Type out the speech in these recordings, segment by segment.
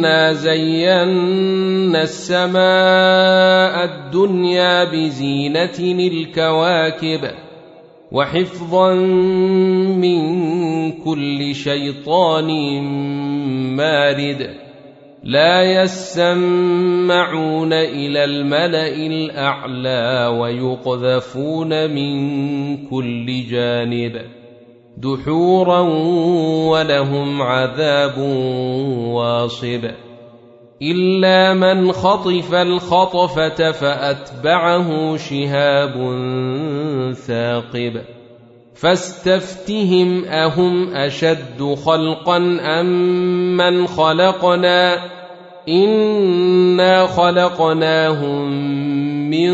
انا زينا السماء الدنيا بزينه الكواكب وحفظا من كل شيطان مارد لا يسمعون إلى الملا الاعلى ويقذفون من كل جانب دحورا ولهم عذاب واصب إلا من خطف الخطفة فأتبعه شهاب ثاقب فاستفتهم أهم أشد خلقا أم من خلقنا إنا خلقناهم من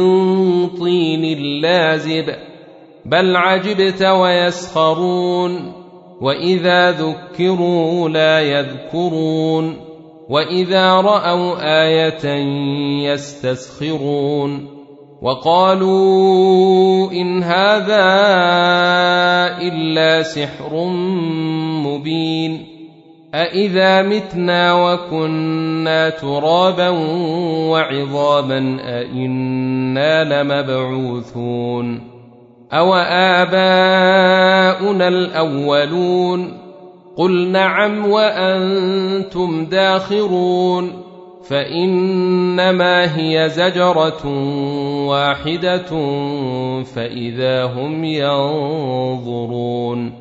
طين لازب بل عجبت ويسخرون وإذا ذكروا لا يذكرون وإذا رأوا آية يستسخرون وقالوا إن هذا إلا سحر مبين أإذا متنا وكنا ترابا وعظاما أإنا لمبعوثون أو آباؤنا الأولون قل نعم وأنتم داخرون فإنما هي زجرة واحدة فإذا هم ينظرون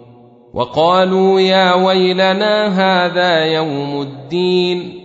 وقالوا يا ويلنا هذا يوم الدين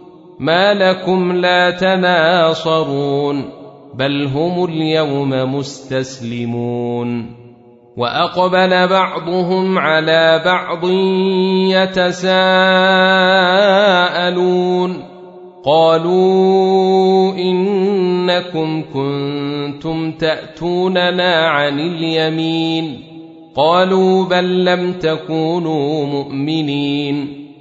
ما لكم لا تناصرون بل هم اليوم مستسلمون. وأقبل بعضهم على بعض يتساءلون. قالوا إنكم كنتم تأتوننا عن اليمين. قالوا بل لم تكونوا مؤمنين.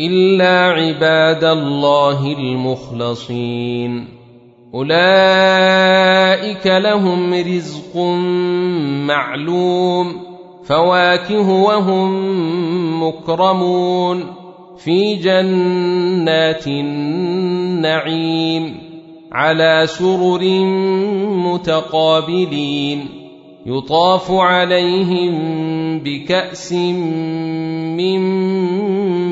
إلا عباد الله المخلصين. أولئك لهم رزق معلوم فواكه وهم مكرمون. في جنات النعيم على سرر متقابلين. يطاف عليهم بكأس من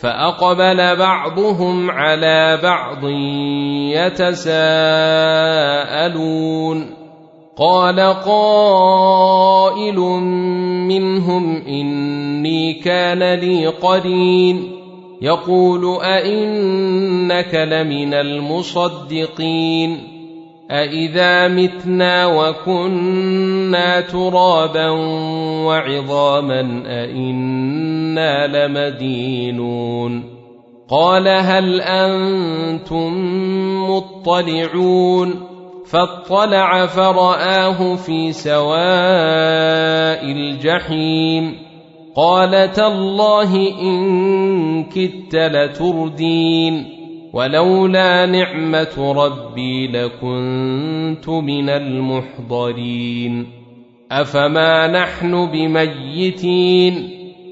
فأقبل بعضهم على بعض يتساءلون. قال قائل منهم إني كان لي قرين. يقول أئنك لمن المصدقين؟ أإذا متنا وكنا ترابا وعظاما أإنا لمدينون قال هل أنتم مطلعون فاطلع فرآه في سواء الجحيم قال تالله إن كدت لتردين ولولا نعمه ربي لكنت من المحضرين افما نحن بميتين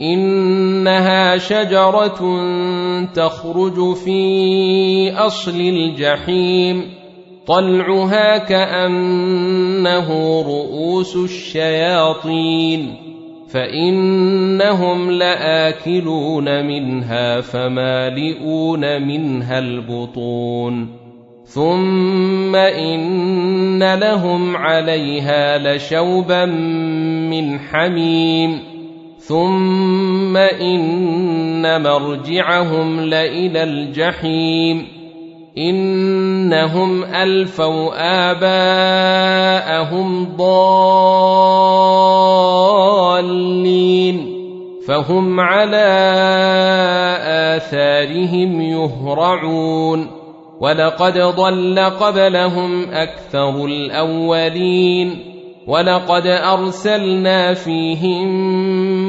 إنها شجرة تخرج في أصل الجحيم طلعها كأنه رؤوس الشياطين فإنهم لآكلون منها فمالئون منها البطون. ثم إن لهم عليها لشوبا من حميم. ثم ان مرجعهم لالى الجحيم انهم الفوا اباءهم ضالين فهم على اثارهم يهرعون ولقد ضل قبلهم أكثر الاولين ولقد ارسلنا فيهم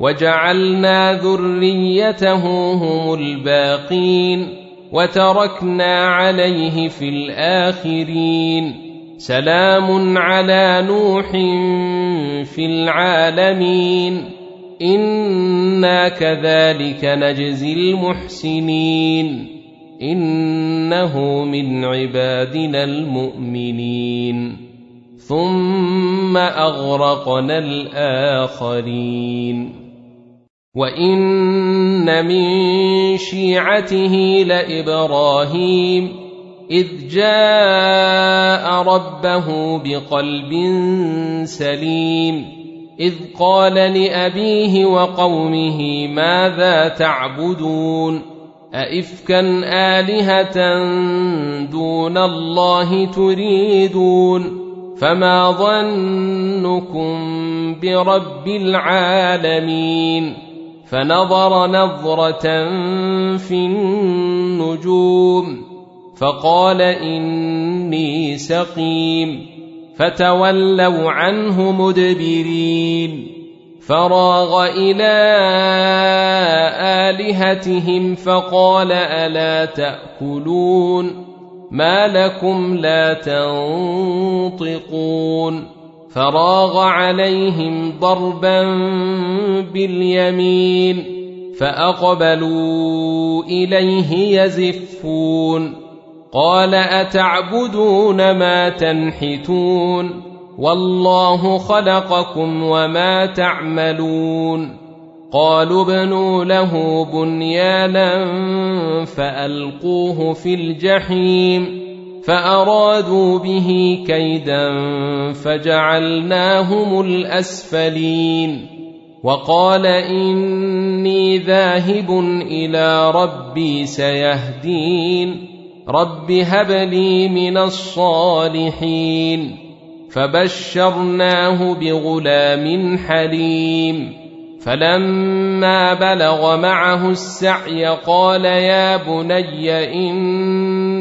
وجعلنا ذريته هم الباقين وتركنا عليه في الآخرين. سلام على نوح في العالمين. إنا كذلك نجزي المحسنين. إنه من عبادنا المؤمنين. ثم أغرقنا الآخرين. وان من شيعته لابراهيم اذ جاء ربه بقلب سليم اذ قال لابيه وقومه ماذا تعبدون أئفكا آلهة دون الله تريدون فما ظنكم برب العالمين فنظر نظرة في النجوم فقال إني سقيم فتولوا عنه مدبرين فراغ إلى آلهتهم فقال ألا تأكلون؟ ما لكم لا تنطقون؟ فراغ عليهم ضربا باليمين فأقبلوا إليه يزفون قال أتعبدون ما تنحتون والله خلقكم وما تعملون قالوا ابنوا له بنيانا فألقوه في الجحيم فأرادوا به كيدا فجعلناهم الأسفلين وقال إني ذاهب إلى ربي سيهدين رب هب لي من الصالحين فبشرناه بغلام حليم فلما بلغ معه السعي قال يا بني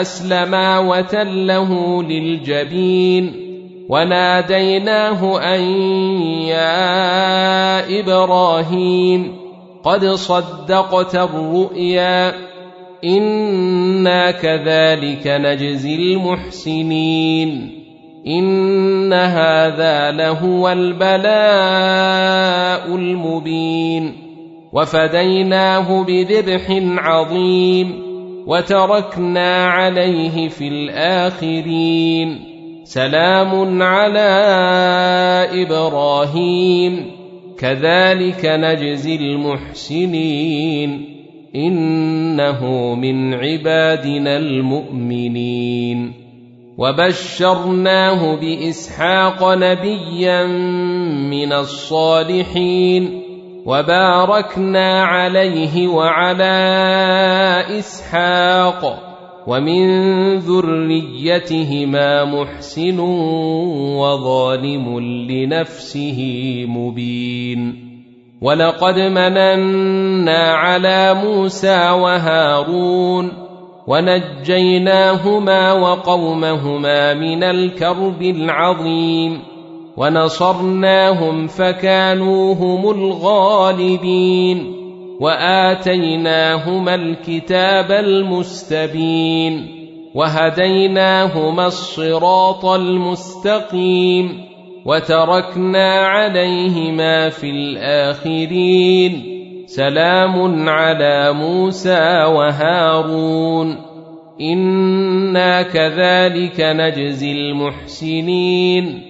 اسلما وتله للجبين وناديناه أن يا إبراهيم قد صدقت الرؤيا إنا كذلك نجزي المحسنين إن هذا لهو البلاء المبين وفديناه بذبح عظيم وتركنا عليه في الآخرين. سلام على إبراهيم. كذلك نجزي المحسنين. إنه من عبادنا المؤمنين. وبشرناه بإسحاق نبيا من الصالحين. وباركنا عليه وعلى إسحاق ومن ذريتهما محسن وظالم لنفسه مبين ولقد مننا على موسى وهارون ونجيناهما وقومهما من الكرب العظيم ونصرناهم فكانوا هم الغالبين وآتيناهما الكتاب المستبين وهديناهما الصراط المستقيم وتركنا عليهما في الآخرين سلام على موسى وهارون إنا كذلك نجزي المحسنين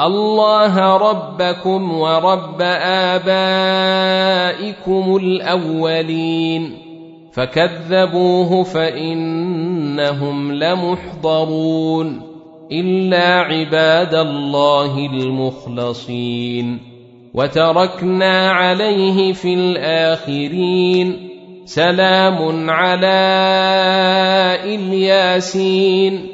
الله ربكم ورب آبائكم الأولين. فكذبوه فإنهم لمحضرون. إلا عباد الله المخلصين. وتركنا عليه في الآخرين. سلام على إلياسين.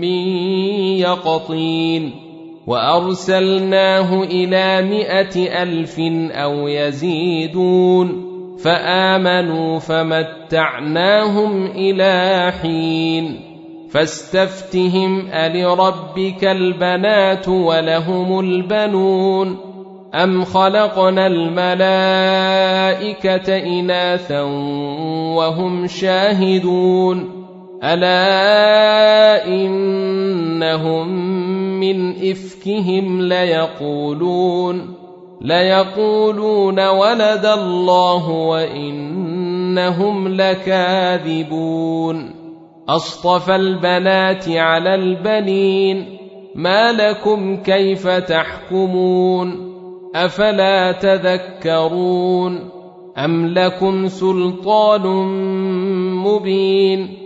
من يقطين وأرسلناه إلى مائه ألف أو يزيدون فآمنوا فمتعناهم إلى حين فاستفتهم ألربك البنات ولهم البنون أم خلقنا الملائكة إناثا وهم شاهدون ألا إنهم من إفكهم ليقولون ليقولون ولد الله وإنهم لكاذبون أصطفى البنات على البنين ما لكم كيف تحكمون أفلا تذكرون أم لكم سلطان مبين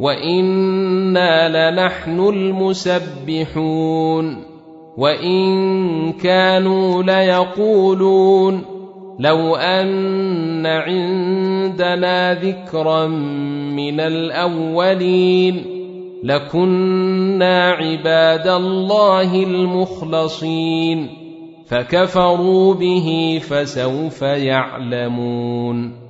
وأنا لنحن المسبحون وان كانوا ليقولون لو ان عندنا ذكرا من الاولين لكنا عباد الله المخلصين فكفروا به فسوف يعلمون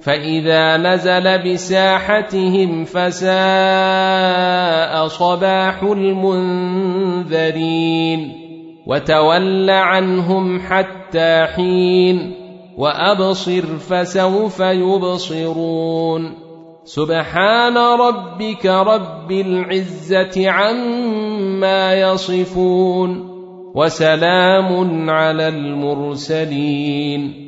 فإذا نزل بساحتهم فساء صباح المنذرين وتول عنهم حتى حين وأبصر فسوف يبصرون سبحان ربك رب العزة عما يصفون وسلام على المرسلين